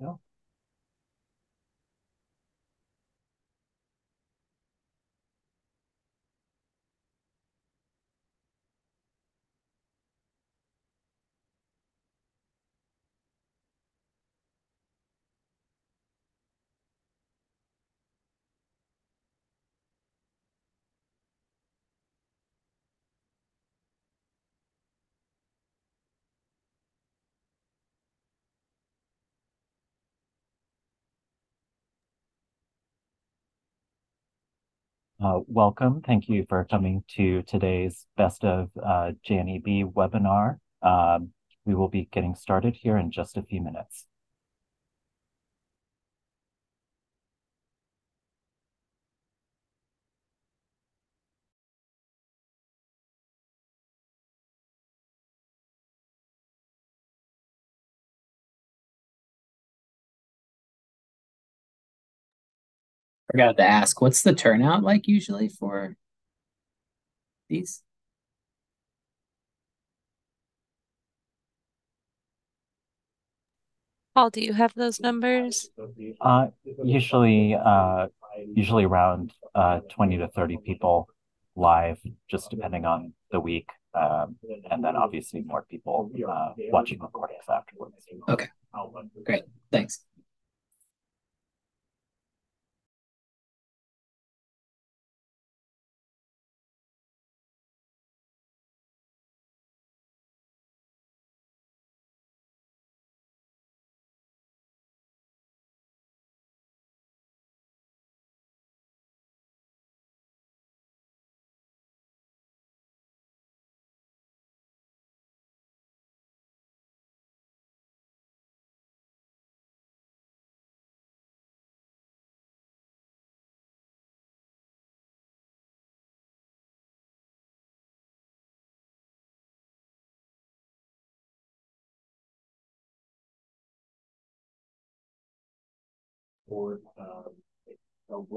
go. Uh, welcome. Thank you for coming to today's Best of uh, JNEB webinar. Um, we will be getting started here in just a few minutes. I forgot to ask, what's the turnout like usually for these? Paul, do you have those numbers? Uh, usually, uh, usually around uh, 20 to 30 people live, just depending on the week. Um, and then obviously more people uh, watching recordings afterwards. Okay, great, thanks.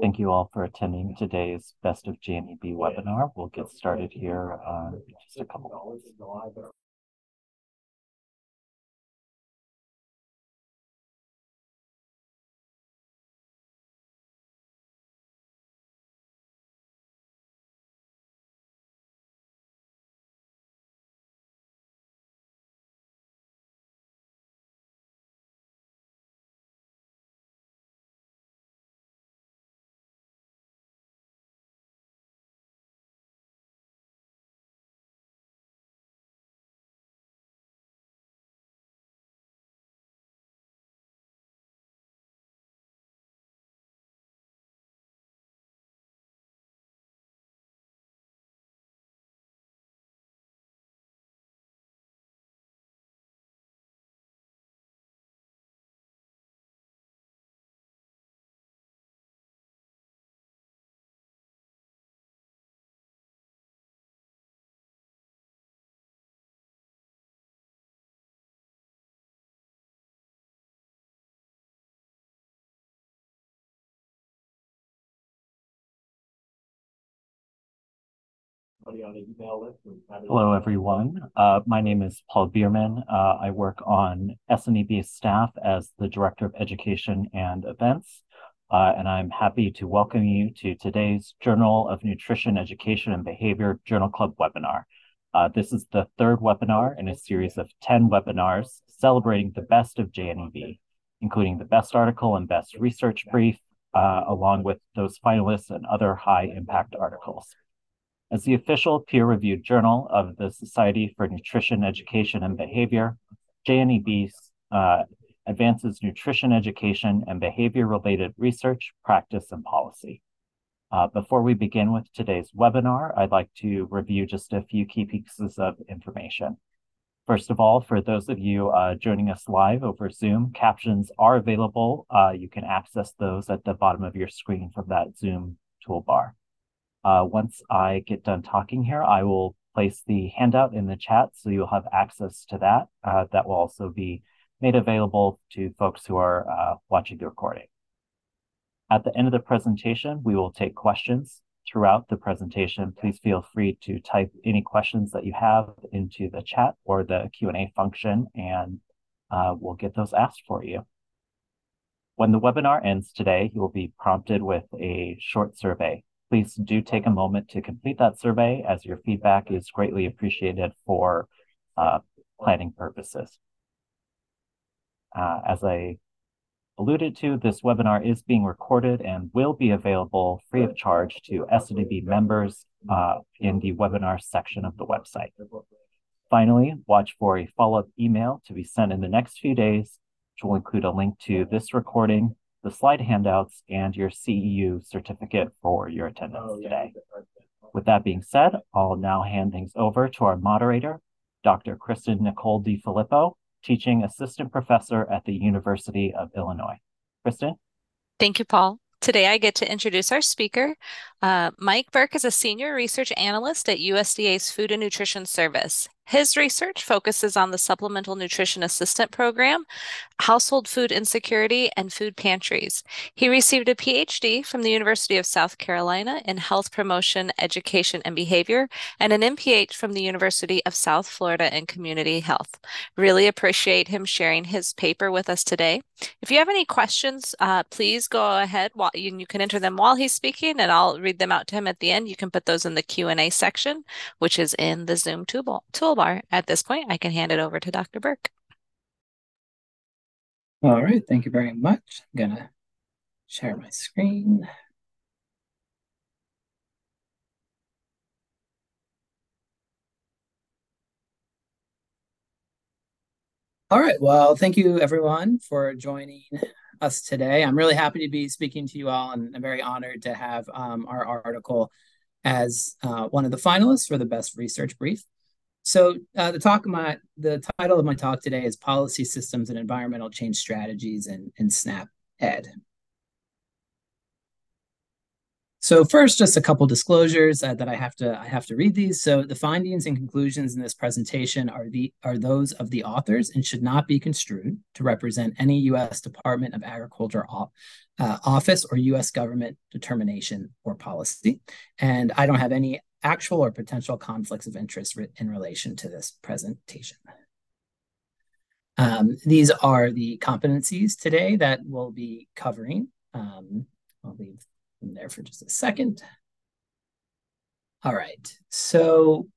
Thank you all for attending today's Best of JNEB webinar. We'll get started here uh, in just a couple minutes. Hello, everyone. Uh, my name is Paul Bierman. Uh, I work on SNEB staff as the Director of Education and Events, uh, and I'm happy to welcome you to today's Journal of Nutrition, Education, and Behavior Journal Club webinar. Uh, this is the third webinar in a series of 10 webinars celebrating the best of JNEB, including the best article and best research brief, uh, along with those finalists and other high impact articles. As the official peer-reviewed journal of the Society for Nutrition, Education, and Behavior, JNEB uh, advances nutrition education and behavior-related research, practice, and policy. Uh, before we begin with today's webinar, I'd like to review just a few key pieces of information. First of all, for those of you uh, joining us live over Zoom, captions are available. Uh, you can access those at the bottom of your screen from that Zoom toolbar. Uh, once I get done talking here, I will place the handout in the chat so you'll have access to that. Uh, that will also be made available to folks who are uh, watching the recording. At the end of the presentation, we will take questions. Throughout the presentation, please feel free to type any questions that you have into the chat or the Q&A function, and uh, we'll get those asked for you. When the webinar ends today, you will be prompted with a short survey. Please do take a moment to complete that survey as your feedback is greatly appreciated for uh, planning purposes. Uh, as I alluded to, this webinar is being recorded and will be available free of charge to SNEB members uh, in the webinar section of the website. Finally, watch for a follow-up email to be sent in the next few days, which will include a link to this recording, the slide handouts, and your CEU certificate for your attendance oh, today. With that being said, I'll now hand things over to our moderator, Dr. Kristen Nicole DiFilippo, teaching assistant professor at the University of Illinois. Kristen? Thank you, Paul. Today, I get to introduce our speaker. Uh, Mike Burke is a senior research analyst at USDA's Food and Nutrition Service. His research focuses on the Supplemental Nutrition Assistant Program, household food insecurity, and food pantries. He received a PhD from the University of South Carolina in Health Promotion, Education, and Behavior, and an MPH from the University of South Florida in Community Health. Really appreciate him sharing his paper with us today. If you have any questions, uh, please go ahead while you, you can enter them while he's speaking, and I'll read them out to him at the end. You can put those in the Q&A section, which is in the Zoom tool At this point, I can hand it over to Dr. Burke. All right, thank you very much. I'm gonna share my screen. All right, well, thank you everyone for joining us today. I'm really happy to be speaking to you all, and I'm very honored to have um, our article as uh, one of the finalists for the best research brief. So uh, the talk my the title of my talk today is Policy Systems and Environmental Change Strategies in, in SNAP Ed. So first, just a couple disclosures uh, that I have to I have to read these. So the findings and conclusions in this presentation are the are those of the authors and should not be construed to represent any U.S. Department of Agriculture uh, office or U.S. government determination or policy. And I don't have any actual or potential conflicts of interest in relation to this presentation. Um, these are the competencies today that we'll be covering. Um, I'll leave them there for just a second. All right, so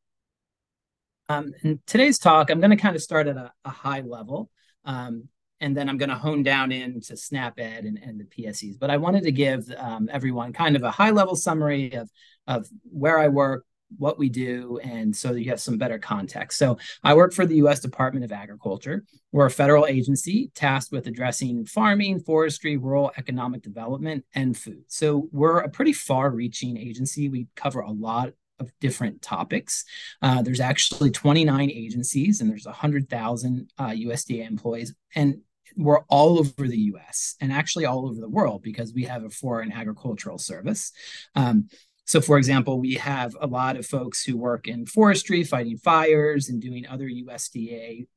um, in today's talk, I'm going to kind of start at a, a high level, um, and then I'm going to hone down into SNAP-Ed and, and the PSEs. But I wanted to give um, everyone kind of a high level summary of, of where I work, what we do, and so you have some better context. So I work for the U.S. Department of Agriculture. We're a federal agency tasked with addressing farming, forestry, rural economic development, and food. So we're a pretty far-reaching agency. We cover a lot of different topics. Uh, there's actually 29 agencies, and there's 100,000 uh, USDA employees, and we're all over the US and actually all over the world because we have a foreign agricultural service. Um, so, for example, we have a lot of folks who work in forestry, fighting fires, and doing other USDA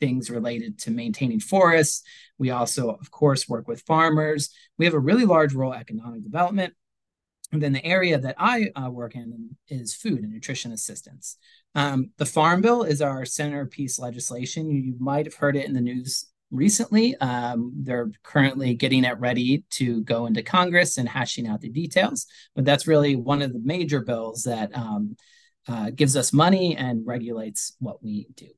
things related to maintaining forests. We also, of course, work with farmers. We have a really large rural economic development. And then the area that I uh, work in is food and nutrition assistance. Um, the Farm Bill is our centerpiece legislation. You might have heard it in the news recently. Um, they're currently getting it ready to go into Congress and hashing out the details. But that's really one of the major bills that um, uh, gives us money and regulates what we do.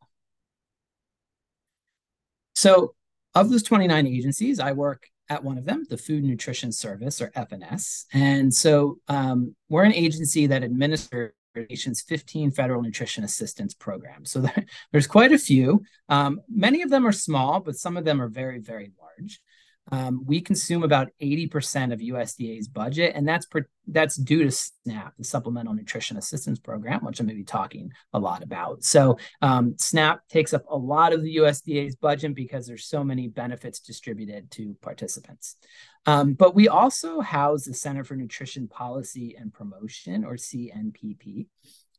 So, of those 29 agencies, I work at one of them, the Food Nutrition Service or FNS. And so um, we're an agency that administers nation's 15 federal nutrition assistance programs. So there, there's quite a few. Um, many of them are small, but some of them are very, very large. Um, we consume about 80% of USDA's budget, and that's per, that's due to SNAP, the Supplemental Nutrition Assistance Program, which I'm going to be talking a lot about. So um, SNAP takes up a lot of the USDA's budget because there's so many benefits distributed to participants. Um, but we also house the Center for Nutrition Policy and Promotion, or CNPP.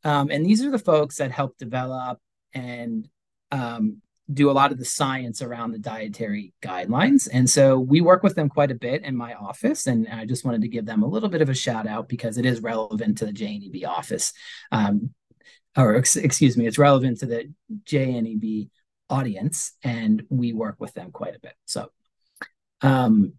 Um, and these are the folks that help develop and um, do a lot of the science around the dietary guidelines. And so we work with them quite a bit in my office. And I just wanted to give them a little bit of a shout out because it is relevant to the JNEB office. Um, or ex- excuse me, it's relevant to the JNEB audience. And we work with them quite a bit. So, um,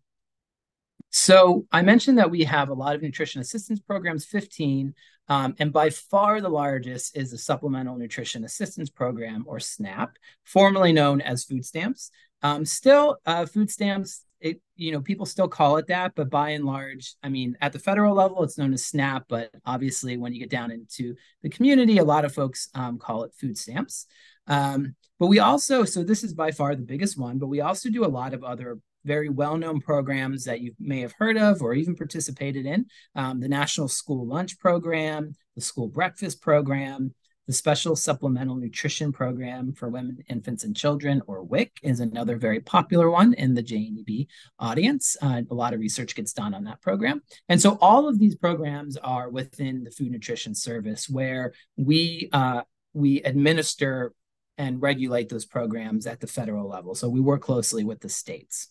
So I mentioned that we have a lot of nutrition assistance programs, 15, um, and by far the largest is the Supplemental Nutrition Assistance Program, or SNAP, formerly known as food stamps. Um, still, uh, food stamps, it, you know, people still call it that, but by and large, I mean, at the federal level, it's known as SNAP, but obviously when you get down into the community, a lot of folks um, call it food stamps. Um, but we also, so this is by far the biggest one, but we also do a lot of other very well known programs that you may have heard of or even participated in um, the National School Lunch Program, the School Breakfast Program. The Special Supplemental Nutrition Program for Women, Infants, and Children, or WIC, is another very popular one in the JNEB audience. Uh, a lot of research gets done on that program. And so all of these programs are within the Food Nutrition Service where we uh, we administer and regulate those programs at the federal level. So we work closely with the states.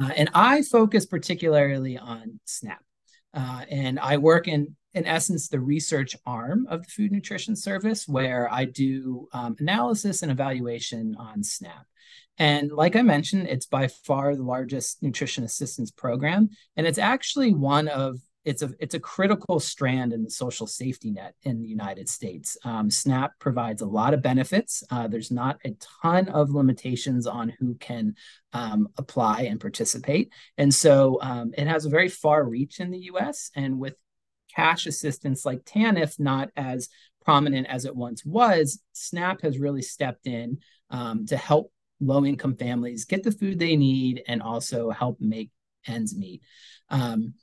Uh, and I focus particularly on SNAP. Uh, and I work in, in essence, the research arm of the Food Nutrition Service, where I do um, analysis and evaluation on SNAP. And like I mentioned, it's by far the largest nutrition assistance program. And it's actually one of it's a it's a critical strand in the social safety net in the United States. Um, SNAP provides a lot of benefits. Uh, there's not a ton of limitations on who can um, apply and participate, and so um, it has a very far reach in the U.S. And with cash assistance like TANF not as prominent as it once was, SNAP has really stepped in um, to help low income families get the food they need and also help make ends meet. Um,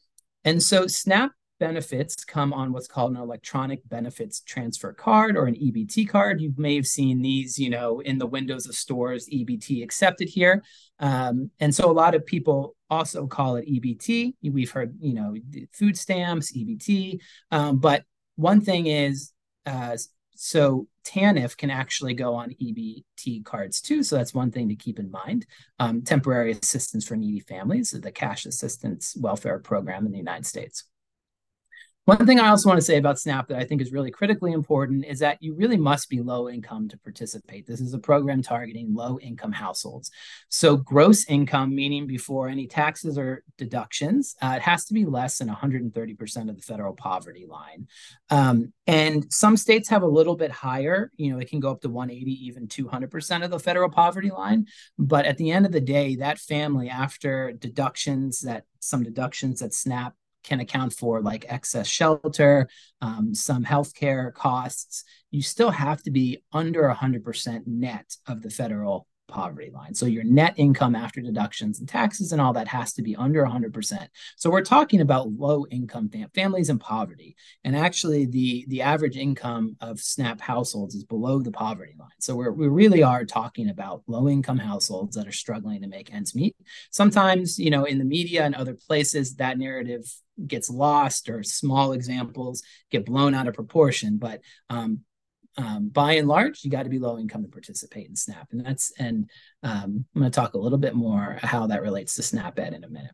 and so SNAP benefits come on what's called an electronic benefits transfer card or an EBT card. You may have seen these, you know, in the windows of stores, EBT accepted here. Um, and so a lot of people also call it EBT. We've heard, you know, food stamps, EBT. Um, but one thing is uh, so TANF can actually go on EBT cards too. So that's one thing to keep in mind. Um, temporary assistance for needy families, the cash assistance welfare program in the United States. One thing I also want to say about SNAP that I think is really critically important is that you really must be low income to participate. This is a program targeting low income households. So, gross income, meaning before any taxes or deductions, uh, it has to be less than 130% of the federal poverty line. Um, and some states have a little bit higher, you know, it can go up to 180, even 200% of the federal poverty line. But at the end of the day, that family, after deductions that some deductions that SNAP can account for like excess shelter, um, some healthcare costs, you still have to be under 100% net of the federal poverty line. So your net income after deductions and taxes and all that has to be under 100%. So we're talking about low income fam- families in poverty. And actually the the average income of SNAP households is below the poverty line. So we're, we really are talking about low income households that are struggling to make ends meet. Sometimes, you know, in the media and other places that narrative gets lost or small examples get blown out of proportion but um, um, by and large, you got to be low income to participate in SNAP, and that's and um, I'm going to talk a little bit more how that relates to SNAP Ed in a minute.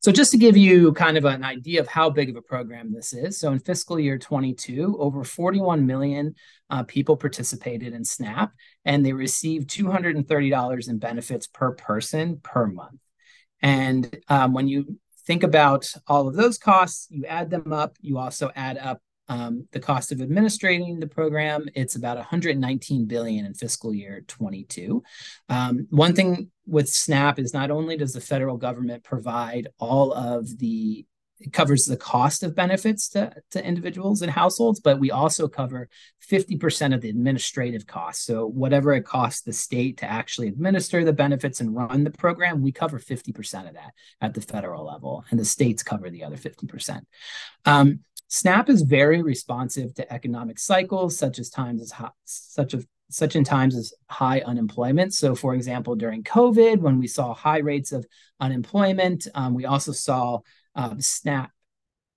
So just to give you kind of an idea of how big of a program this is, so in fiscal year 22, over 41 million uh, people participated in SNAP, and they received $230 in benefits per person per month. And um, when you think about all of those costs, you add them up, you also add up um, the cost of administrating the program, it's about 119 billion in fiscal year 22. Um, one thing with SNAP is not only does the federal government provide all of the it covers the cost of benefits to, to individuals and households, but we also cover 50% of the administrative costs. So, whatever it costs the state to actually administer the benefits and run the program, we cover 50% of that at the federal level, and the states cover the other 50%. Um, SNAP is very responsive to economic cycles, such as times as such of such in times as high unemployment. So, for example, during COVID, when we saw high rates of unemployment, um, we also saw uh, SNAP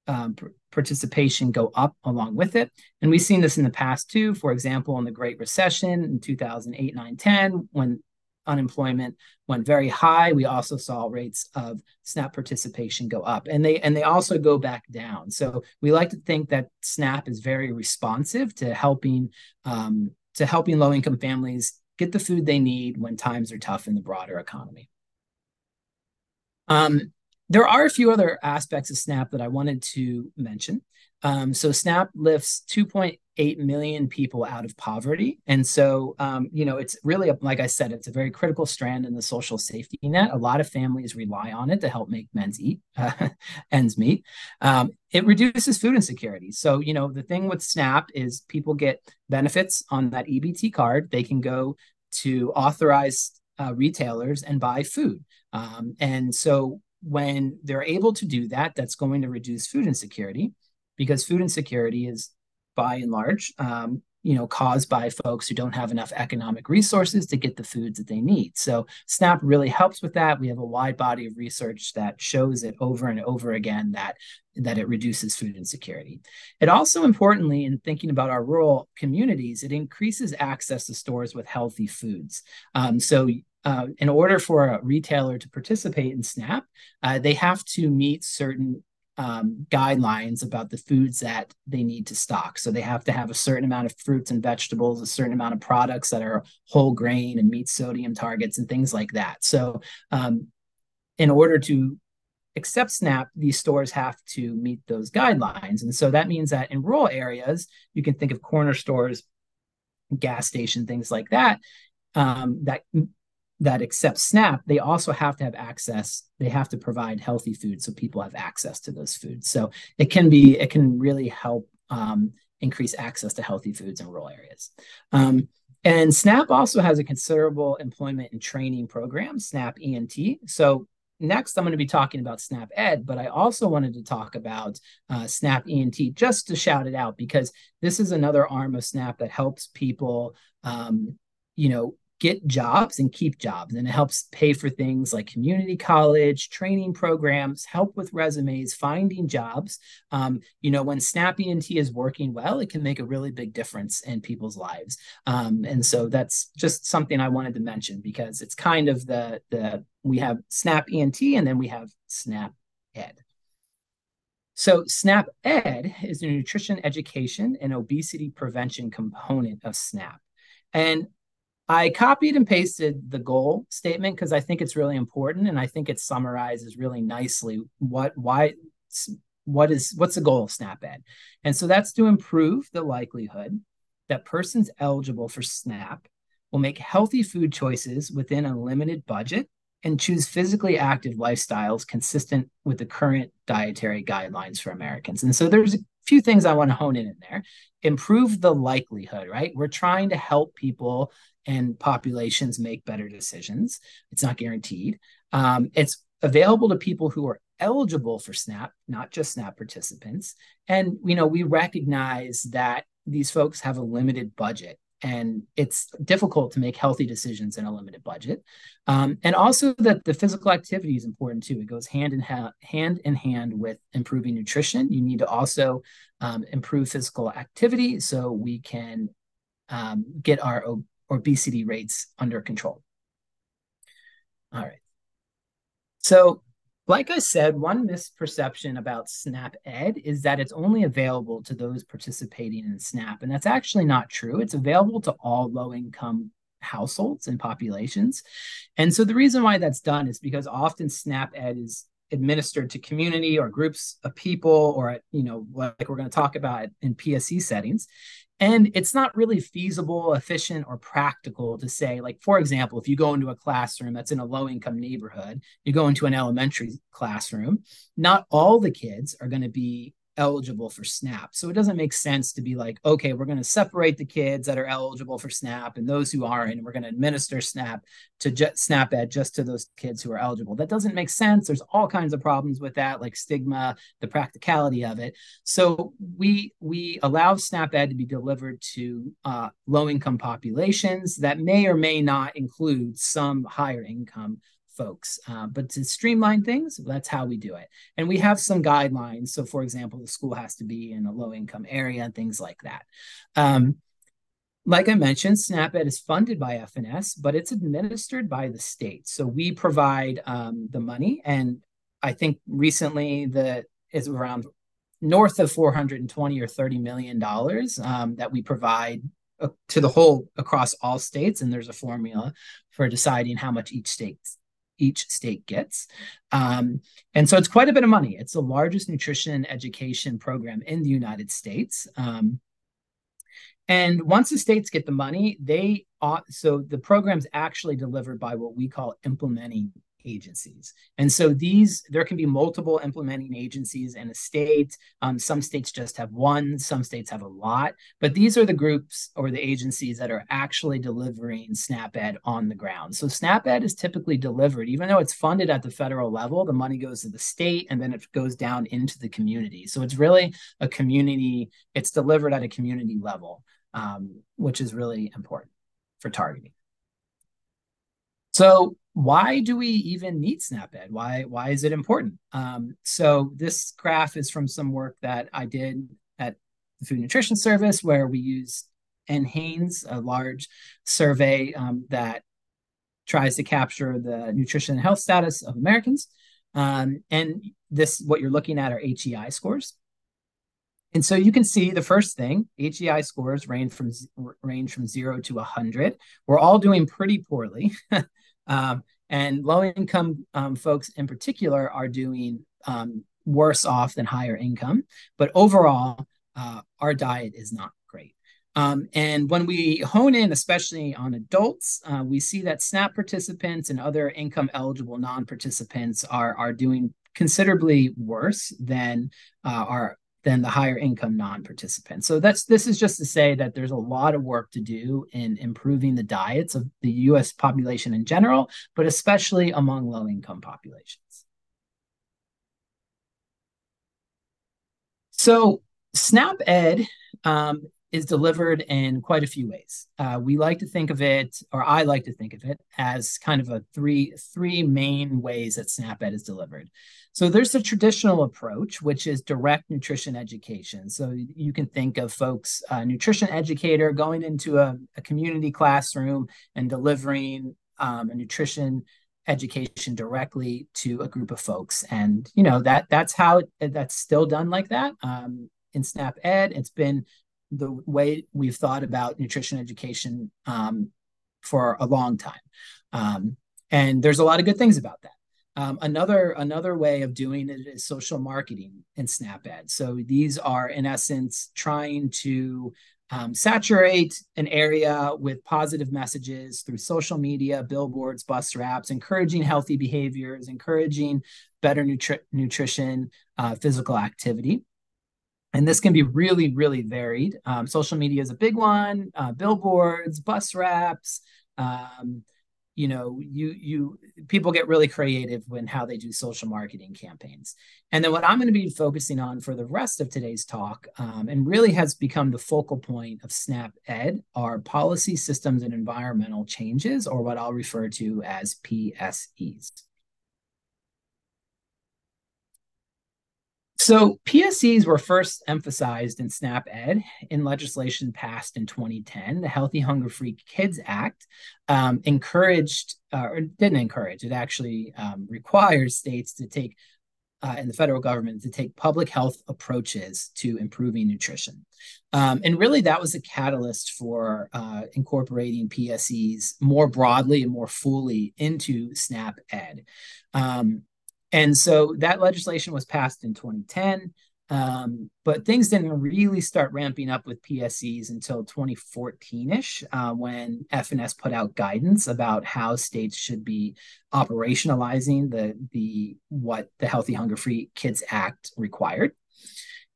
um, participation go up along with it. And we've seen this in the past too. For example, in the Great Recession in 2008, 9, 10, when unemployment went very high. We also saw rates of SNAP participation go up, and they and they also go back down. So we like to think that SNAP is very responsive to helping um, to helping low income families get the food they need when times are tough in the broader economy. Um, there are a few other aspects of SNAP that I wanted to mention. Um, so SNAP lifts 2.8 million people out of poverty, and so um, you know it's really a, like I said, it's a very critical strand in the social safety net. A lot of families rely on it to help make men's eat uh, ends meet. Um, it reduces food insecurity. So you know the thing with SNAP is people get benefits on that EBT card. They can go to authorized uh, retailers and buy food, um, and so when they're able to do that, that's going to reduce food insecurity because food insecurity is by and large um, you know caused by folks who don't have enough economic resources to get the foods that they need. So snap really helps with that. We have a wide body of research that shows it over and over again that that it reduces food insecurity. It also importantly in thinking about our rural communities it increases access to stores with healthy foods. Um, so uh, in order for a retailer to participate in SNAP, uh, they have to meet certain um, guidelines about the foods that they need to stock. So they have to have a certain amount of fruits and vegetables, a certain amount of products that are whole grain and meet sodium targets and things like that. So um, in order to accept SNAP, these stores have to meet those guidelines. And so that means that in rural areas, you can think of corner stores, gas station, things like that, um, that that accept SNAP, they also have to have access. They have to provide healthy food so people have access to those foods. So it can be, it can really help um, increase access to healthy foods in rural areas. Um, and SNAP also has a considerable employment and training program, SNAP E&T. So next, I'm going to be talking about SNAP Ed, but I also wanted to talk about uh, SNAP E&T just to shout it out because this is another arm of SNAP that helps people, um, you know, get jobs and keep jobs. And it helps pay for things like community college, training programs, help with resumes, finding jobs. Um, you know, when Snap E&T is working well, it can make a really big difference in people's lives. Um, and so that's just something I wanted to mention because it's kind of the the we have Snap E&T and then we have Snap Ed. So, SNAP Ed is a nutrition education and obesity prevention component of SNAP. And I copied and pasted the goal statement because I think it's really important and I think it summarizes really nicely what why what is what's the goal of SNAP-Ed. And so that's to improve the likelihood that persons eligible for SNAP will make healthy food choices within a limited budget and choose physically active lifestyles consistent with the current dietary guidelines for Americans. And so there's a few things I want to hone in in there. Improve the likelihood, right? We're trying to help people and populations make better decisions. It's not guaranteed. Um, it's available to people who are eligible for SNAP, not just SNAP participants. And you know, we recognize that these folks have a limited budget and it's difficult to make healthy decisions in a limited budget. Um, and also that the physical activity is important too. It goes hand in ha- hand in hand with improving nutrition. You need to also um, improve physical activity so we can um, get our obesity rates under control. All right. So, like I said, one misperception about SNAP Ed is that it's only available to those participating in SNAP. And that's actually not true. It's available to all low income households and populations. And so the reason why that's done is because often SNAP Ed is administered to community or groups of people or at, you know like we're going to talk about in PSE settings and it's not really feasible efficient or practical to say like for example if you go into a classroom that's in a low income neighborhood you go into an elementary classroom not all the kids are going to be eligible for SNAP. So it doesn't make sense to be like, okay, we're going to separate the kids that are eligible for SNAP and those who aren't, and we're going to administer SNAP to ju- SNAP Ed just to those kids who are eligible. That doesn't make sense. There's all kinds of problems with that, like stigma, the practicality of it. So we we allow SNAP Ed to be delivered to uh, low income populations that may or may not include some higher income folks. Uh, but to streamline things, that's how we do it. And we have some guidelines. So, for example, the school has to be in a low income area and things like that. Um, like I mentioned, SNAP-Ed is funded by FNS, but it's administered by the state. So we provide um, the money, and I think recently the is around north of 420 or 30 million dollars um, that we provide uh, to the whole across all states, and there's a formula for deciding how much each state each state gets. Um, and so it's quite a bit of money. It's the largest nutrition education program in the United States. Um, and once the states get the money, they ought, so the program's actually delivered by what we call implementing agencies. And so these, there can be multiple implementing agencies in a state. Um, some states just have one, some states have a lot, but these are the groups or the agencies that are actually delivering SNAP-Ed on the ground. So SNAP-Ed is typically delivered, even though it's funded at the federal level, the money goes to the state and then it goes down into the community. So it's really a community, it's delivered at a community level, um, which is really important for targeting. So why do we even need SNAP-Ed? Why why is it important? Um, so this graph is from some work that I did at the Food Nutrition Service, where we used NHANES, a large survey um, that tries to capture the nutrition and health status of Americans. Um, and this, what you're looking at, are HEI scores. And so you can see the first thing, HEI scores range from range from zero to 100. We're all doing pretty poorly. Um, and low income um, folks in particular are doing um, worse off than higher income. But overall, uh, our diet is not great. Um, and when we hone in, especially on adults, uh, we see that SNAP participants and other income eligible non participants are, are doing considerably worse than uh, our than the higher income non-participants. So that's this is just to say that there's a lot of work to do in improving the diets of the US population in general, but especially among low income populations. So SNAP Ed um, is delivered in quite a few ways. Uh, we like to think of it, or I like to think of it, as kind of a three three main ways that SNAP-Ed is delivered. So there's a traditional approach, which is direct nutrition education. So you can think of folks, a nutrition educator going into a, a community classroom and delivering um, a nutrition education directly to a group of folks and you know that that's how that's still done like that um, in snap ed it's been the way we've thought about nutrition education um, for a long time. Um, and there's a lot of good things about that. Um, another another way of doing it is social marketing and snap ads. So these are in essence trying to um, saturate an area with positive messages through social media, billboards, bus wraps, encouraging healthy behaviors, encouraging better nutri- nutrition, uh, physical activity and this can be really really varied um, social media is a big one uh, billboards bus wraps um, you know you you people get really creative when how they do social marketing campaigns. And then what i'm going to be focusing on for the rest of today's talk um, and really has become the focal point of snap ed are policy systems and environmental changes or what i'll refer to as pses So PSEs were first emphasized in SNAP Ed in legislation passed in 2010. The Healthy Hunger Free Kids Act um, encouraged, uh, or didn't encourage, it actually um, requires states to take, uh, and the federal government to take public health approaches to improving nutrition. Um, and really, that was a catalyst for uh, incorporating PSEs more broadly and more fully into SNAP Ed. Um, and so that legislation was passed in 2010. Um, but things didn't really start ramping up with PSEs until 2014-ish, uh, when FNS put out guidance about how states should be operationalizing the the what the Healthy Hunger Free Kids Act required.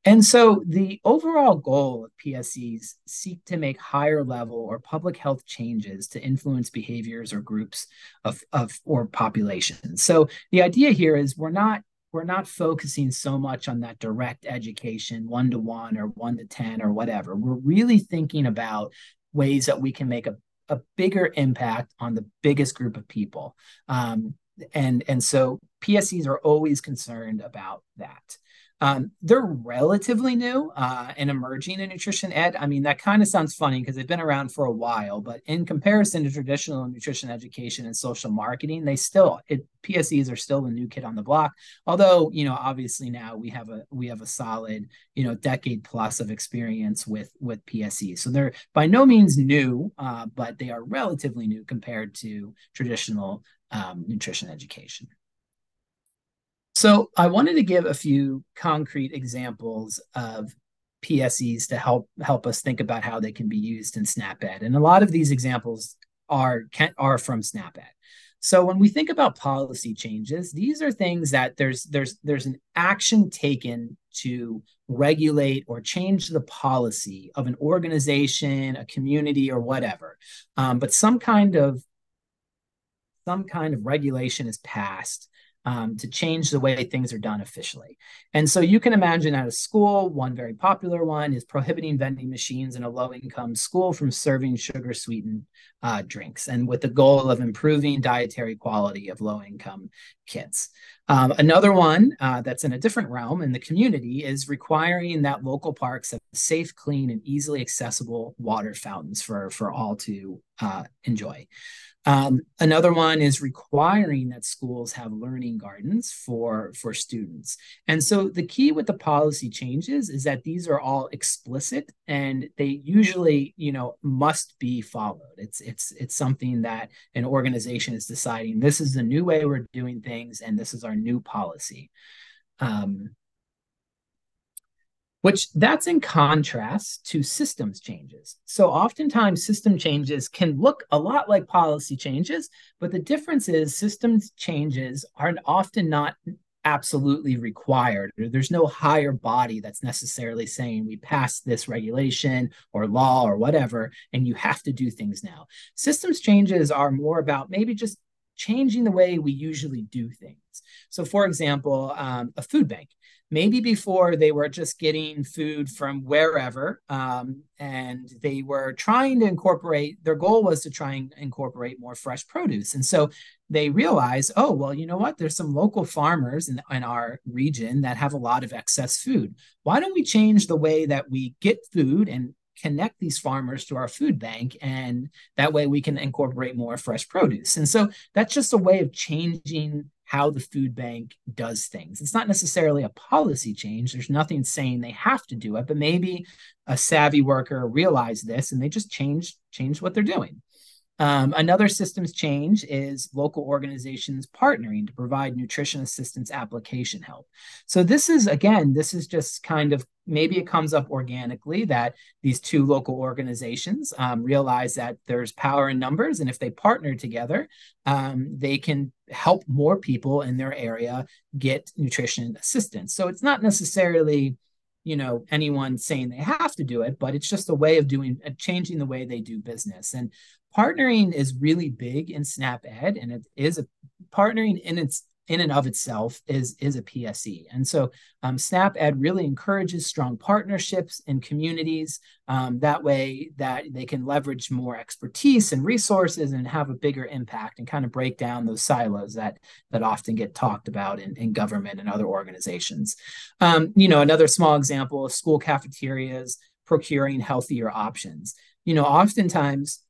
And so the overall goal of PSEs seek to make higher level or public health changes to influence behaviors or groups of, of or populations. So the idea here is we're not we're not focusing so much on that direct education, one to one or one to 10 or whatever. We're really thinking about ways that we can make a, a bigger impact on the biggest group of people. Um, and, and so PSEs are always concerned about that. Um, they're relatively new uh, and emerging in nutrition ed. I mean, that kind of sounds funny because they've been around for a while, but in comparison to traditional nutrition education and social marketing, they still it, PSEs are still the new kid on the block. Although, you know, obviously now we have a we have a solid, you know, decade plus of experience with with PSEs. So they're by no means new, uh, but they are relatively new compared to traditional um, nutrition education. So I wanted to give a few concrete examples of PSEs to help help us think about how they can be used in SNAP-Ed. And a lot of these examples are can, are from SNAP-Ed. So when we think about policy changes, these are things that there's there's there's an action taken to regulate or change the policy of an organization, a community, or whatever. Um, but some kind of some kind of regulation is passed um, to change the way things are done officially. And so you can imagine at a school, one very popular one is prohibiting vending machines in a low income school from serving sugar sweetened uh, drinks, and with the goal of improving dietary quality of low income kids. Um, another one uh, that's in a different realm in the community is requiring that local parks have safe, clean, and easily accessible water fountains for, for all to uh, enjoy. Um, another one is requiring that schools have learning gardens for for students. And so the key with the policy changes is that these are all explicit and they usually, you know, must be followed. It's it's it's something that an organization is deciding this is the new way we're doing things and this is our new policy. Um, which that's in contrast to systems changes. So oftentimes system changes can look a lot like policy changes, but the difference is systems changes are often not absolutely required. There's no higher body that's necessarily saying we passed this regulation or law or whatever, and you have to do things now. Systems changes are more about maybe just changing the way we usually do things. So, for example, um, a food bank. Maybe before they were just getting food from wherever um, and they were trying to incorporate their goal was to try and incorporate more fresh produce. And so they realized oh well you know what? There's some local farmers in, in our region that have a lot of excess food. Why don't we change the way that we get food and connect these farmers to our food bank and that way we can incorporate more fresh produce and so that's just a way of changing how the food bank does things. It's not necessarily a policy change. There's nothing saying they have to do it, but maybe a savvy worker realized this and they just changed changed what they're doing. Um, another systems change is local organizations partnering to provide nutrition assistance application help. So this is again, this is just kind of maybe it comes up organically that these two local organizations um, realize that there's power in numbers, and if they partner together, um, they can help more people in their area get nutrition assistance. So it's not necessarily you know anyone saying they have to do it but it's just a way of doing uh, changing the way they do business and partnering is really big in snap ed and it is a partnering in its in and of itself is is a PSE. And so um, Snap Ed really encourages strong partnerships in communities. Um, that way, that they can leverage more expertise and resources and have a bigger impact and kind of break down those silos that that often get talked about in, in government and other organizations. Um, you know, another small example of school cafeterias procuring healthier options. You know, oftentimes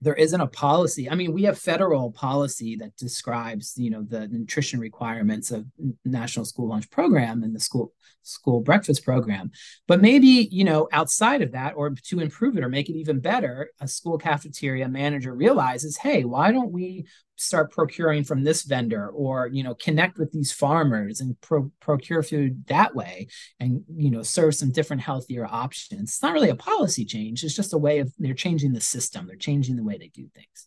there isn't a policy. I mean, we have federal policy that describes, you know, the nutrition requirements of National School Lunch Program and the school school breakfast program. But maybe, you know, outside of that, or to improve it or make it even better, a school cafeteria manager realizes, hey, why don't we start procuring from this vendor or you know connect with these farmers and pro- procure food that way and you know serve some different healthier options. It's not really a policy change. It's just a way of they're changing the system. They're changing the way they do things.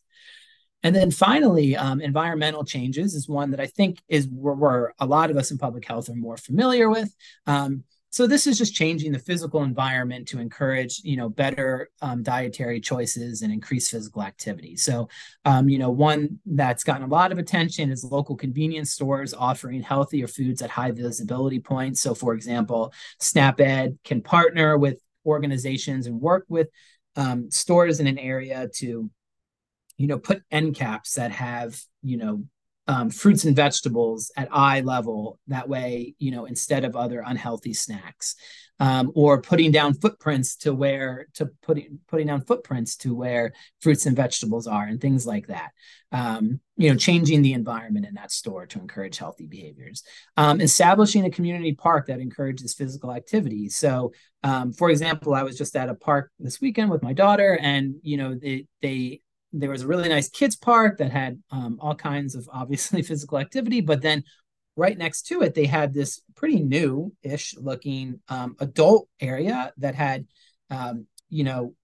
And then finally, um, environmental changes is one that I think is where, where, a lot of us in public health are more familiar with. Um, so this is just changing the physical environment to encourage, you know, better um, dietary choices and increase physical activity. So, um, you know, one that's gotten a lot of attention is local convenience stores offering healthier foods at high visibility points. So, for example, SNAP-Ed can partner with organizations and work with um, stores in an area to, you know, put end caps that have, you know, um, fruits and vegetables at eye level. That way, you know, instead of other unhealthy snacks, um, or putting down footprints to where to putting putting down footprints to where fruits and vegetables are, and things like that. Um, you know, changing the environment in that store to encourage healthy behaviors. Um, establishing a community park that encourages physical activity. So, um, for example, I was just at a park this weekend with my daughter, and you know, they they there was a really nice kids park that had um, all kinds of obviously physical activity, but then right next to it they had this pretty new-ish looking um, adult area that had um, you know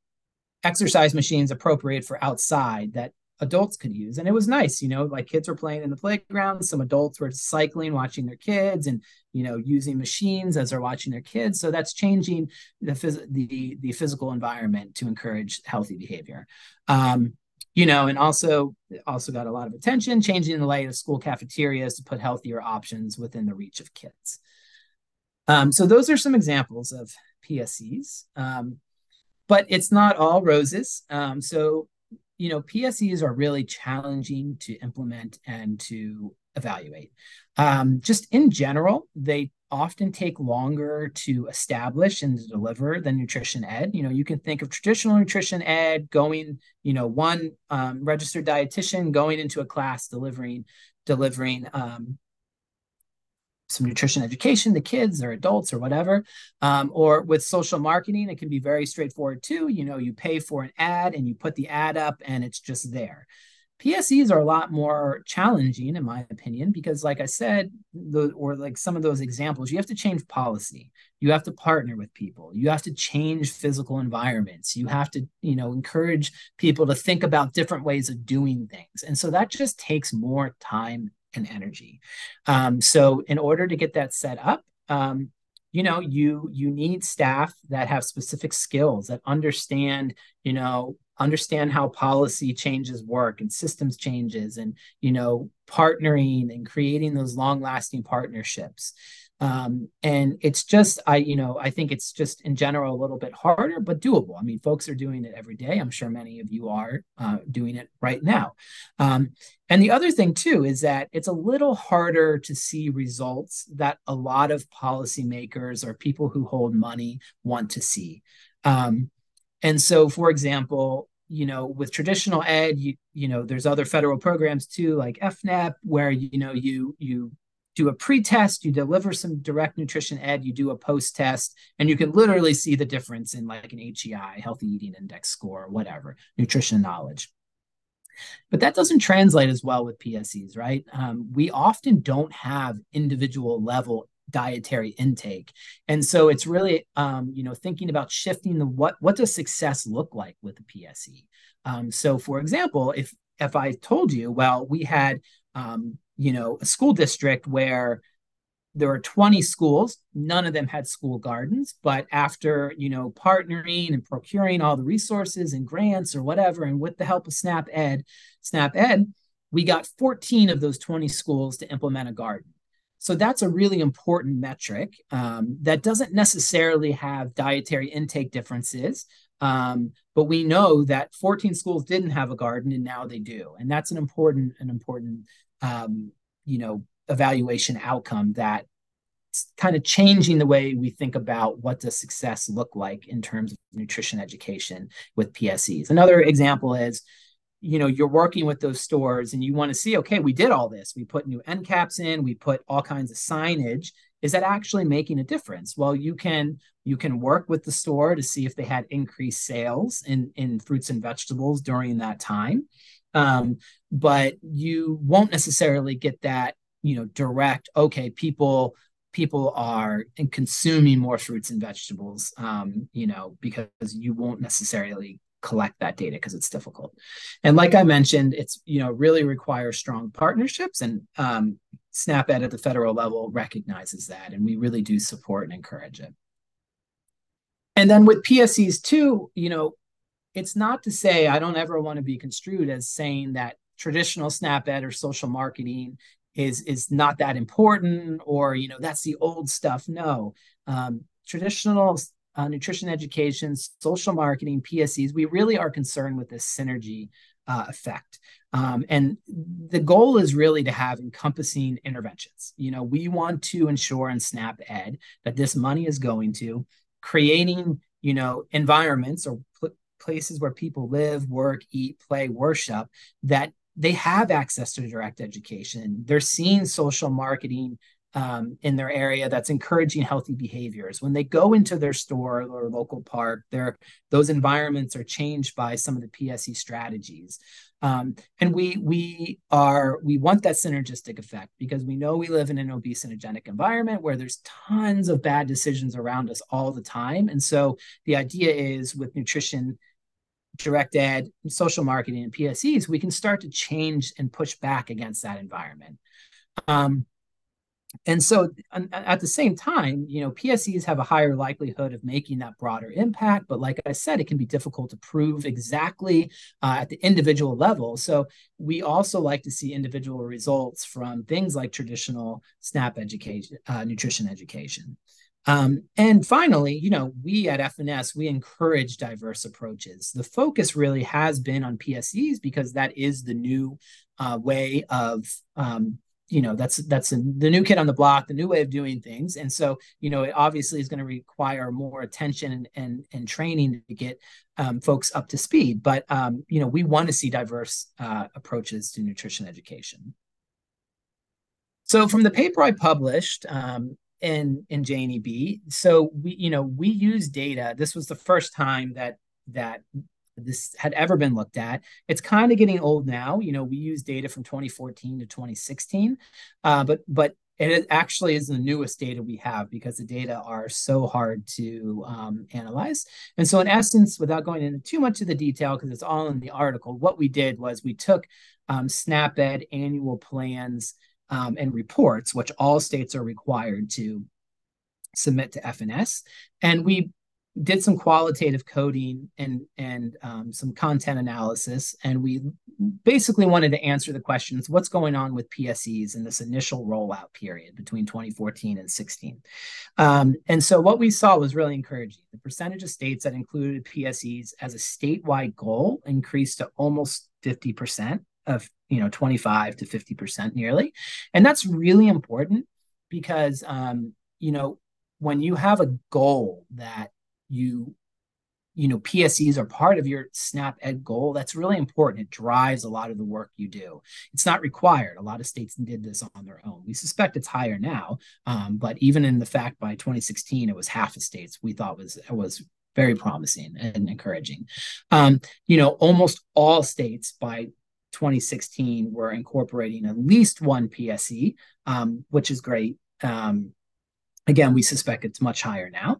exercise machines appropriate for outside that adults could use. And it was nice, you know, like kids were playing in the playground, some adults were cycling, watching their kids and, you know, using machines as they're watching their kids. So that's changing the phys- the the physical environment to encourage healthy behavior. Um, you know, and also also got a lot of attention, changing the layout of school cafeterias to put healthier options within the reach of kids. Um, so those are some examples of PSEs. Um, but it's not all roses. Um, so you know, PSEs are really challenging to implement and to evaluate. Um, just in general, they often take longer to establish and to deliver than nutrition ed. You know, you can think of traditional nutrition ed going, you know, one um, registered dietitian going into a class delivering delivering um, some nutrition education to kids or adults or whatever. Um, or with social marketing, it can be very straightforward too. You know, you pay for an ad and you put the ad up and it's just there. PSEs are a lot more challenging, in my opinion, because, like I said, the, or like some of those examples, you have to change policy. You have to partner with people. You have to change physical environments. You have to, you know, encourage people to think about different ways of doing things. And so that just takes more time and energy. Um, so in order to get that set up, um, you know, you you need staff that have specific skills that understand, you know, understand how policy changes work and systems changes and you know partnering and creating those long lasting partnerships. Um, and it's just i you know i think it's just in general a little bit harder but doable. I mean folks are doing it every day. I'm sure many of you are uh, doing it right now. Um, and the other thing too is that it's a little harder to see results that a lot of policymakers or people who hold money want to see. Um, and so for example you know with traditional ed you you know there's other federal programs too like EFNEP, where you know you you do a pre-test, you deliver some direct nutrition ed, you do a post-test, and you can literally see the difference in like an HEI, healthy eating index score, whatever, nutrition knowledge. But that doesn't translate as well with PSEs, right? Um, we often don't have individual level dietary intake, and so it's really, um, you know, thinking about shifting the what what does success look like with the PSE. Um, so, for example, if if I told you, well, we had um, you know, a school district where there were 20 schools none of them had school gardens but after you know partnering and procuring all the resources and grants or whatever and with the help of snap ed snap ed we got 14 of those 20 schools to implement a garden so that's a really important metric um, that doesn't necessarily have dietary intake differences um, but we know that 14 schools didn't have a garden and now they do and that's an important an important um, you know evaluation outcome that kind of changing the way we think about what does success look like in terms of nutrition education with PSEs. Another example is, you know, you're working with those stores and you want to see, okay, we did all this. We put new end caps in, we put all kinds of signage. Is that actually making a difference? Well, you can you can work with the store to see if they had increased sales in in fruits and vegetables during that time um, but you won't necessarily get that you know direct okay people people are consuming more fruits and vegetables um, you know because you won't necessarily collect that data because it's difficult. And like i mentioned it's you know really requires strong partnerships and um, snap ed at the federal level recognizes that and we really do support and encourage it. And then with pses too you know it's not to say I don't ever want to be construed as saying that traditional snap ed or social marketing is is not that important or you know that's the old stuff. No um, traditional uh, nutrition education social marketing pses we really are concerned with this synergy uh, effect um, and the goal is really to have encompassing interventions you know we want to ensure in snap ed that this money is going to creating you know environments or places where people live, work, eat, play, worship, that they have access to direct education. They're seeing social marketing um, in their area that's encouraging healthy behaviors. When they go into their store or local park, their those environments are changed by some of the PSE strategies. Um, and we we are we want that synergistic effect because we know we live in an obesogenic environment where there's tons of bad decisions around us all the time. And so the idea is with nutrition direct ed, social marketing, and PSEs, we can start to change and push back against that environment. Um, and so at the same time you know pses have a higher likelihood of making that broader impact but like i said it can be difficult to prove exactly uh, at the individual level so we also like to see individual results from things like traditional snap education uh, nutrition education um, and finally, you know, we at FNS, we encourage diverse approaches. The focus really has been on PSEs because that is the new uh, way of um, you know that's that's a, the new kid on the block the new way of doing things. And so you know it obviously is going to require more attention and and, and training to get um, folks up to speed. But um, you know we want to see diverse uh, approaches to nutrition education. So from the paper i published um, in in JNEB, so we you know we use data. This was the first time that that this had ever been looked at. It's kind of getting old now. You know, we use data from 2014 to 2016, uh, but but it actually is the newest data we have because the data are so hard to um, analyze. And so, in essence, without going into too much of the detail, because it's all in the article, what we did was we took um, SNAP-Ed annual plans um, and reports, which all states are required to submit to FNS, and we did some qualitative coding and and um, some content analysis, and we basically wanted to answer the questions: What's going on with PSEs in this initial rollout period between 2014 and 16? Um, and so what we saw was really encouraging. The percentage of states that included PSEs as a statewide goal increased to almost 50 percent of you know 25 to 50 percent nearly, and that's really important because um, you know when you have a goal that you you know pses are part of your snap ed goal that's really important. It drives a lot of the work you do. It's not required. A lot of states did this on their own. We suspect it's higher now um, but even in the fact by 2016 it was half of states we thought was was very promising and encouraging. Um, you know almost all states by 2016 were incorporating at least one pse um, which is great. Um, Again, we suspect it's much higher now.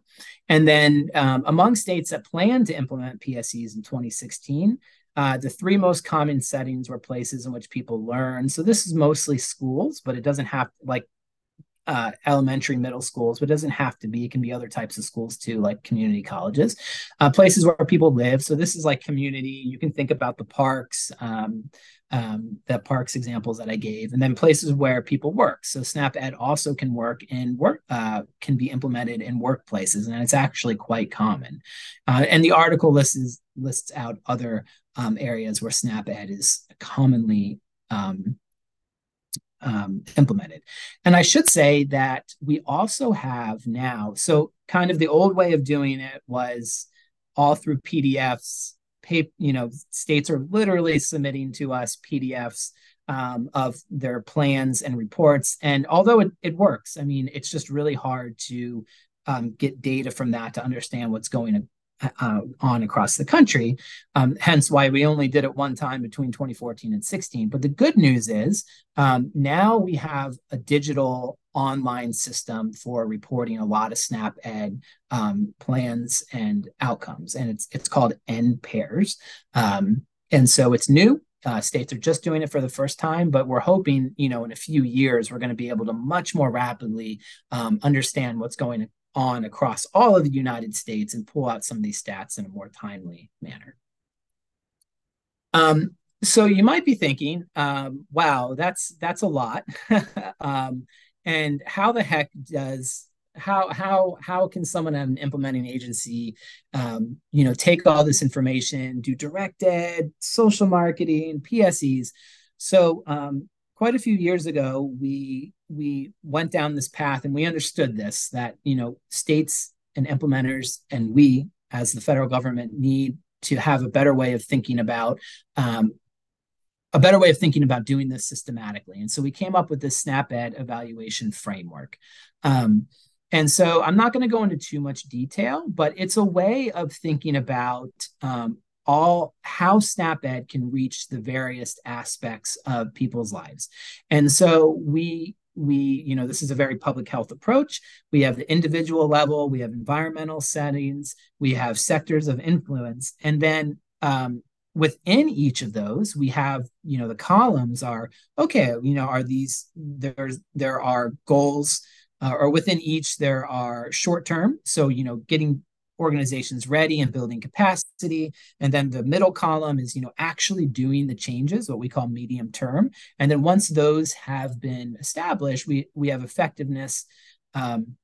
And then um, among states that plan to implement PSEs in 2016, uh, the three most common settings were places in which people learn. So this is mostly schools, but it doesn't have like uh, elementary, middle schools, but it doesn't have to be. It can be other types of schools too, like community colleges, uh, places where people live. So this is like community. You can think about the parks, um, um, the parks examples that I gave, and then places where people work. So Snap Ed also can work in work, uh, can be implemented in workplaces, and it's actually quite common. Uh, and the article lists lists out other um, areas where Snap Ed is commonly um, um, implemented. And I should say that we also have now, so kind of the old way of doing it was all through PDFs pay, you know, states are literally submitting to us PDFs um, of their plans and reports. And although it, it works, I mean, it's just really hard to um, get data from that to understand what's going uh, on across the country. Um, hence why we only did it one time between 2014 and 16. But the good news is um, now we have a digital online system for reporting a lot of SNAP Ed um, plans and outcomes, and it's it's called N-PEARS. Um, and so it's new. Uh, states are just doing it for the first time, but we're hoping, you know, in a few years, we're going to be able to much more rapidly um, understand what's going on across all of the United States and pull out some of these stats in a more timely manner. Um, so you might be thinking, um, wow, that's that's a lot. um, and how the heck does how how how can someone at an implementing agency um, you know take all this information do direct ed social marketing pses so um, quite a few years ago we we went down this path and we understood this that you know states and implementers and we as the federal government need to have a better way of thinking about um, a better way of thinking about doing this systematically. And so we came up with this snap ed evaluation framework. Um, and so i'm not going to go into too much detail but it's a way of thinking about um, all how SNAP-Ed can reach the various aspects of people's lives. And so we we you know this is a very public health approach. We have the individual level we have environmental settings we have sectors of influence and then um, within each of those we have you know the columns are okay you know are these there's there are goals uh, or within each there are short term so you know getting organizations ready and building capacity. And then the middle column is you know actually doing the changes what we call medium term. And then once those have been established we we have effectiveness um,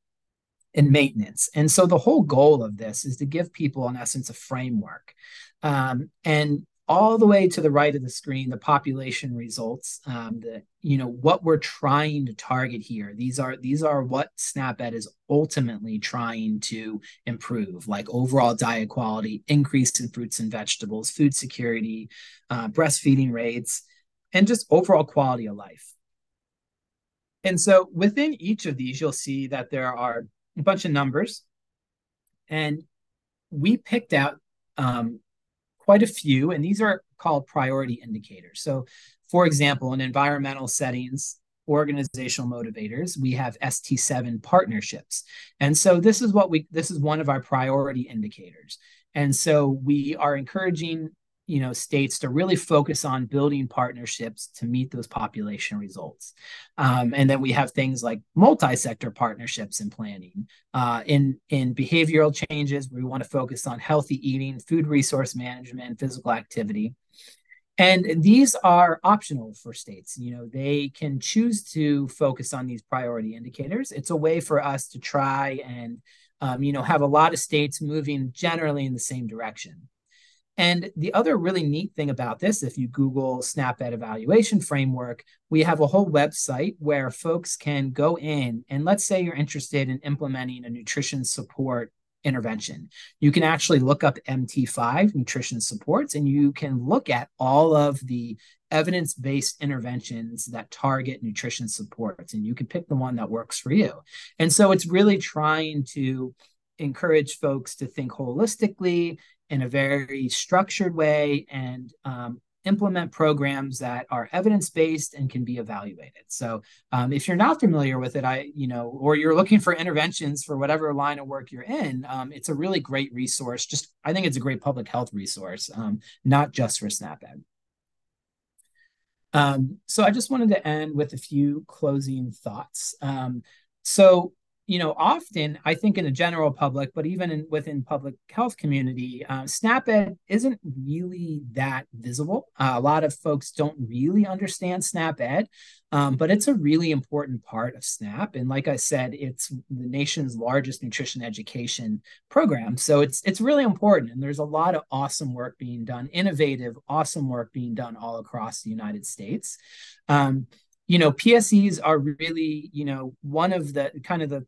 and maintenance and so the whole goal of this is to give people in essence a framework um, and all the way to the right of the screen, the population results, um, the you know what we're trying to target here. These are these are what SNAP-Ed is ultimately trying to improve, like overall diet quality, increase in fruits and vegetables, food security, uh, breastfeeding rates, and just overall quality of life. And so within each of these, you'll see that there are a bunch of numbers, and we picked out um, quite a few, and these are called priority indicators. So, for example, in environmental settings, organizational motivators, we have ST7 partnerships. And so this is what we this is one of our priority indicators. And so we are encouraging you know states to really focus on building partnerships to meet those population results. Um, and then we have things like multi-sector partnerships and planning. Uh, in in behavioral changes we want to focus on healthy eating food resource management physical activity. And these are optional for states. You know they can choose to focus on these priority indicators. It's a way for us to try and um, you know have a lot of states moving generally in the same direction and the other really neat thing about this, if you Google SNAP-Ed evaluation framework, we have a whole website where folks can go in and let's say you're interested in implementing a nutrition support intervention. You can actually look up MT5 nutrition supports and you can look at all of the evidence based interventions that target nutrition supports and you can pick the one that works for you. And so it's really trying to encourage folks to think holistically in a very structured way and um, implement programs that are evidence based and can be evaluated. So, um, if you're not familiar with it, I you know, or you're looking for interventions for whatever line of work you're in, um, it's a really great resource. Just I think it's a great public health resource, um, not just for SNAP-Ed. Um, so I just wanted to end with a few closing thoughts. Um, so you know, often I think in the general public, but even in, within public health community, uh, SNAP-Ed isn't really that visible. Uh, a lot of folks don't really understand SNAP-Ed, um, but it's a really important part of SNAP. And like I said, it's the nation's largest nutrition education program, so it's it's really important. And there's a lot of awesome work being done, innovative, awesome work being done all across the United States. Um, you know pses are really you know one of the kind of the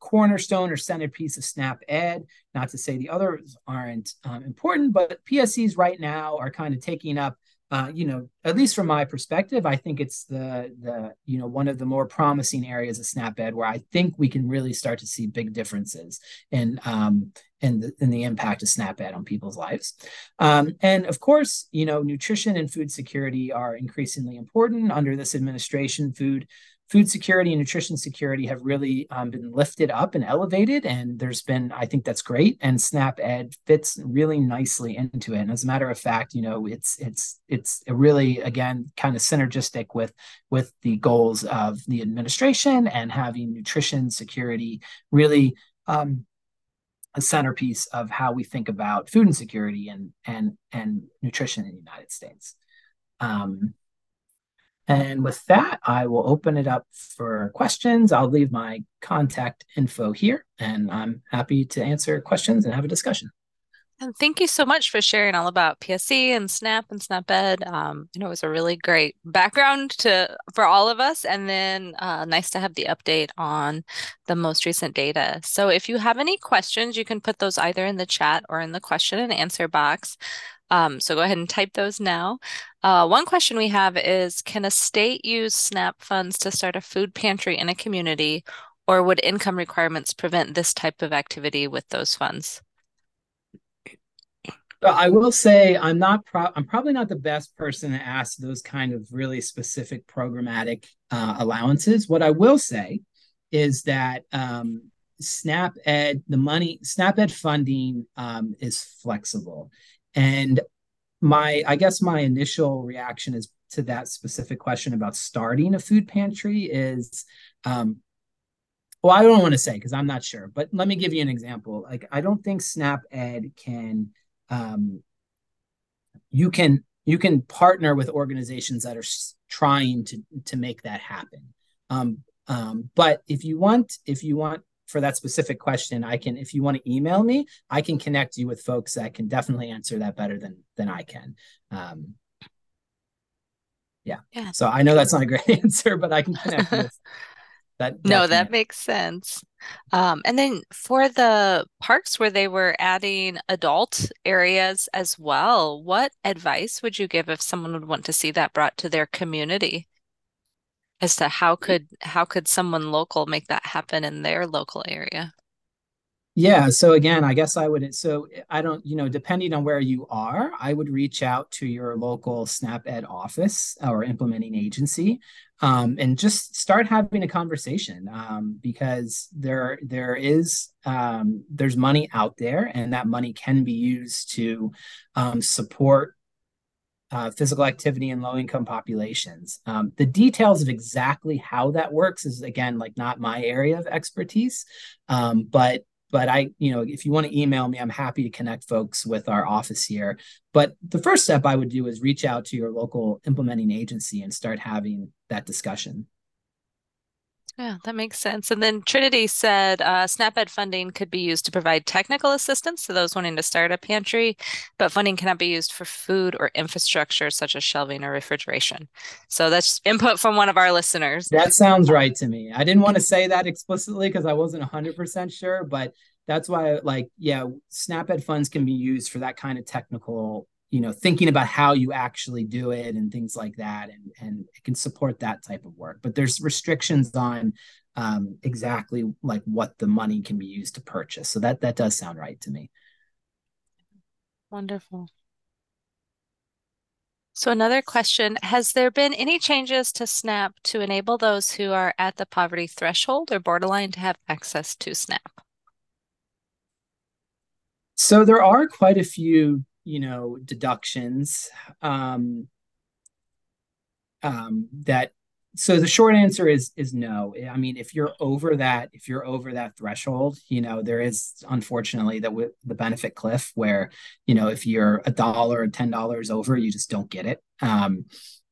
cornerstone or centerpiece of SNAP-Ed. Not to say the others aren't um, important, but PSEs right now are kind of taking up. Uh, you know, at least from my perspective, I think it's the the you know one of the more promising areas of SNAP-Ed where I think we can really start to see big differences in um, in the in the impact of SNAP-Ed on people's lives. Um, and of course, you know, nutrition and food security are increasingly important under this administration. Food food security and nutrition security have really um, been lifted up and elevated. And there's been, I think that's great. And SNAP-Ed fits really nicely into it. And as a matter of fact, you know, it's it's it's really again kind of synergistic with with the goals of the administration and having nutrition security really um, a centerpiece of how we think about food insecurity and and and nutrition in the United States. Um, and with that, I will open it up for questions. I'll leave my contact info here, and I'm happy to answer questions and have a discussion. And thank you so much for sharing all about PSE and SNAP and SNAP-Ed. Um, you know, it was a really great background to for all of us, and then uh, nice to have the update on the most recent data. So, if you have any questions, you can put those either in the chat or in the question and answer box. Um, so go ahead and type those now. Uh, one question we have is, can a state use SNAP funds to start a food pantry in a community, or would income requirements prevent this type of activity with those funds? I will say I'm not pro- I'm probably not the best person to ask those kind of really specific programmatic uh, allowances. What I will say is that um, SNAP Ed, the money SNAP Ed funding um, is flexible, and my I guess my initial reaction is to that specific question about starting a food pantry is um, well i don't want to say because i'm not sure but let me give you an example. Like i don't think snap ed can um, you can you can partner with organizations that are trying to to make that happen. Um, um, but if you want if you want for that specific question i can if you want to email me i can connect you with folks that can definitely answer that better than than i can. Um, yeah. yeah. So i know that's not a great answer but i can connect with that no that makes sense. Um, and then for the parks where they were adding adult areas as well what advice would you give if someone would want to see that brought to their community as to how could how could someone local make that happen in their local area yeah. So again, I guess I would, so I don't, you know, depending on where you are, I would reach out to your local SNAP Ed office or implementing agency um, and just start having a conversation um, because there, there is, um, there's money out there and that money can be used to um, support uh, physical activity in low income populations. Um, the details of exactly how that works is again like not my area of expertise, um, but but I, you know, if you want to email me, I'm happy to connect folks with our office here. But the first step I would do is reach out to your local implementing agency and start having that discussion. Yeah, that makes sense. And then Trinity said uh, SNAP-Ed funding could be used to provide technical assistance to those wanting to start a pantry, but funding cannot be used for food or infrastructure such as shelving or refrigeration. So that's input from one of our listeners. That sounds right to me. I didn't want to say that explicitly because I wasn't 100% sure, but that's why, like, yeah, SNAP-Ed funds can be used for that kind of technical you know thinking about how you actually do it and things like that and and it can support that type of work. But there's restrictions on um, exactly like what the money can be used to purchase. So that that does sound right to me. Wonderful. So another question has there been any changes to snap to enable those who are at the poverty threshold or borderline to have access to snap? So there are quite a few you know deductions um, um, that so the short answer is is no. I mean if you're over that if you're over that threshold you know there is unfortunately the the benefit cliff where you know if you're a dollar or ten dollars over you just don't get it. Um,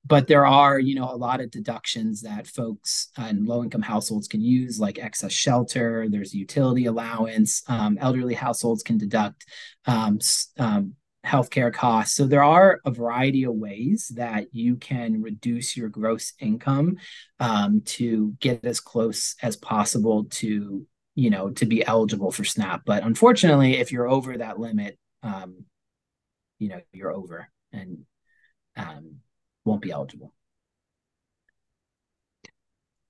but there are you know a lot of deductions that folks and low income households can use like excess shelter there's utility allowance um, elderly households can deduct um, um, healthcare costs. So there are a variety of ways that you can reduce your gross income um, to get as close as possible to you know to be eligible for SNAP. But unfortunately, if you're over that limit, um, you know you're over and um, won't be eligible.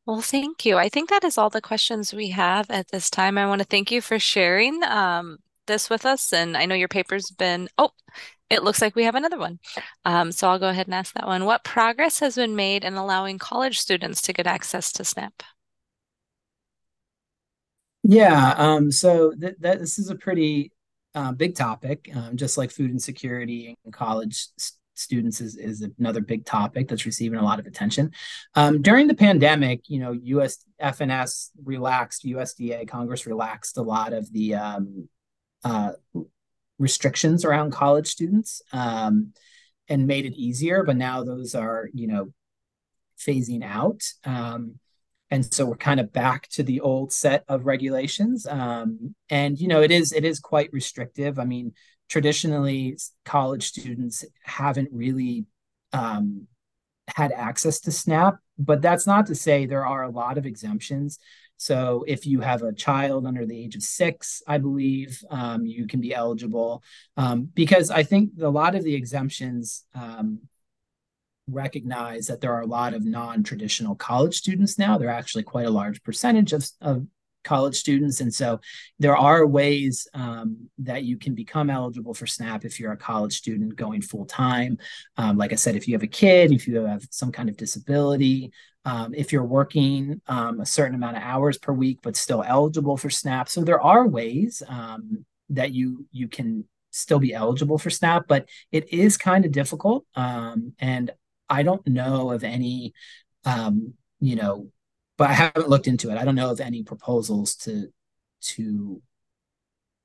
Well, thank you. I think that is all the questions we have at this time. I want to thank you for sharing. Um, this with us. And I know your paper's been, oh, it looks like we have another one. Um, so I'll go ahead and ask that one. What progress has been made in allowing college students to get access to SNAP? Yeah, um, so th- that this is a pretty uh, big topic, um, just like food insecurity and college students is, is another big topic that's receiving a lot of attention. Um, during the pandemic, you know, US FNS relaxed, USDA Congress relaxed a lot of the um, uh, restrictions around college students um, and made it easier. But now those are, you know, phasing out. Um, and so we're kind of back to the old set of regulations. Um, and you know, it is it is quite restrictive. I mean, traditionally, college students haven't really um, had access to SNAP, but that's not to say there are a lot of exemptions. So if you have a child under the age of six, I believe um, you can be eligible um, because I think a lot of the exemptions um, recognize that there are a lot of non-traditional college students now. They're actually quite a large percentage of, of college students. And so there are ways um, that you can become eligible for SNAP if you're a college student going full time. Um, like I said, if you have a kid, if you have some kind of disability, um, if you're working um, a certain amount of hours per week but still eligible for SNAP. So there are ways um, that you you can still be eligible for SNAP, but it is kind of difficult. Um, and I don't know of any, you know, but I haven't looked into it. I don't know of any proposals to to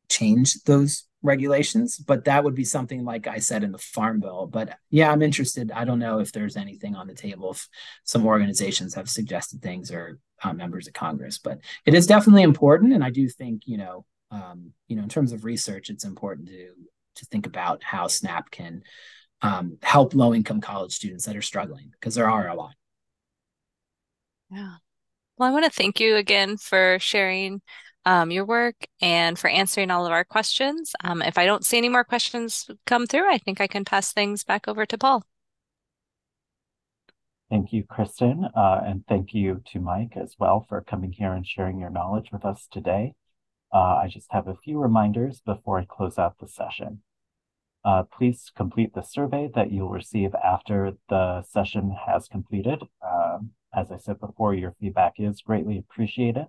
change those regulations, but that would be something like I said in the Farm Bill. But yeah, I'm interested. I don't know if there's anything on the table. If some organizations have suggested things or uh, members of Congress, but it is definitely important, and I do think you know, um, you know, in terms of research, it's important to to think about how SNAP can um, help low income college students that are struggling because there are a lot. Yeah. Well, I want to thank you again for sharing um, your work and for answering all of our questions. Um, if I don't see any more questions come through, I think I can pass things back over to Paul. Thank you, Kristen, uh, and thank you to Mike as well for coming here and sharing your knowledge with us today. Uh, I just have a few reminders before I close out the session. Uh, please complete the survey that you'll receive after the session has completed. Um, as I said before, your feedback is greatly appreciated.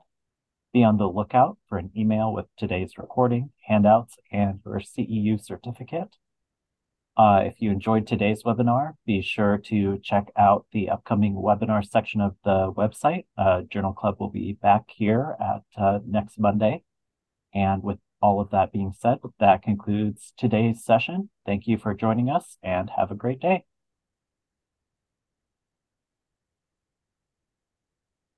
Be on the lookout for an email with today's recording, handouts, and your CEU certificate. Uh, if you enjoyed today's webinar, be sure to check out the upcoming webinar section of the website. Uh, Journal Club will be back here at uh, next Monday. And with all of that being said, that concludes today's session. Thank you for joining us and have a great day.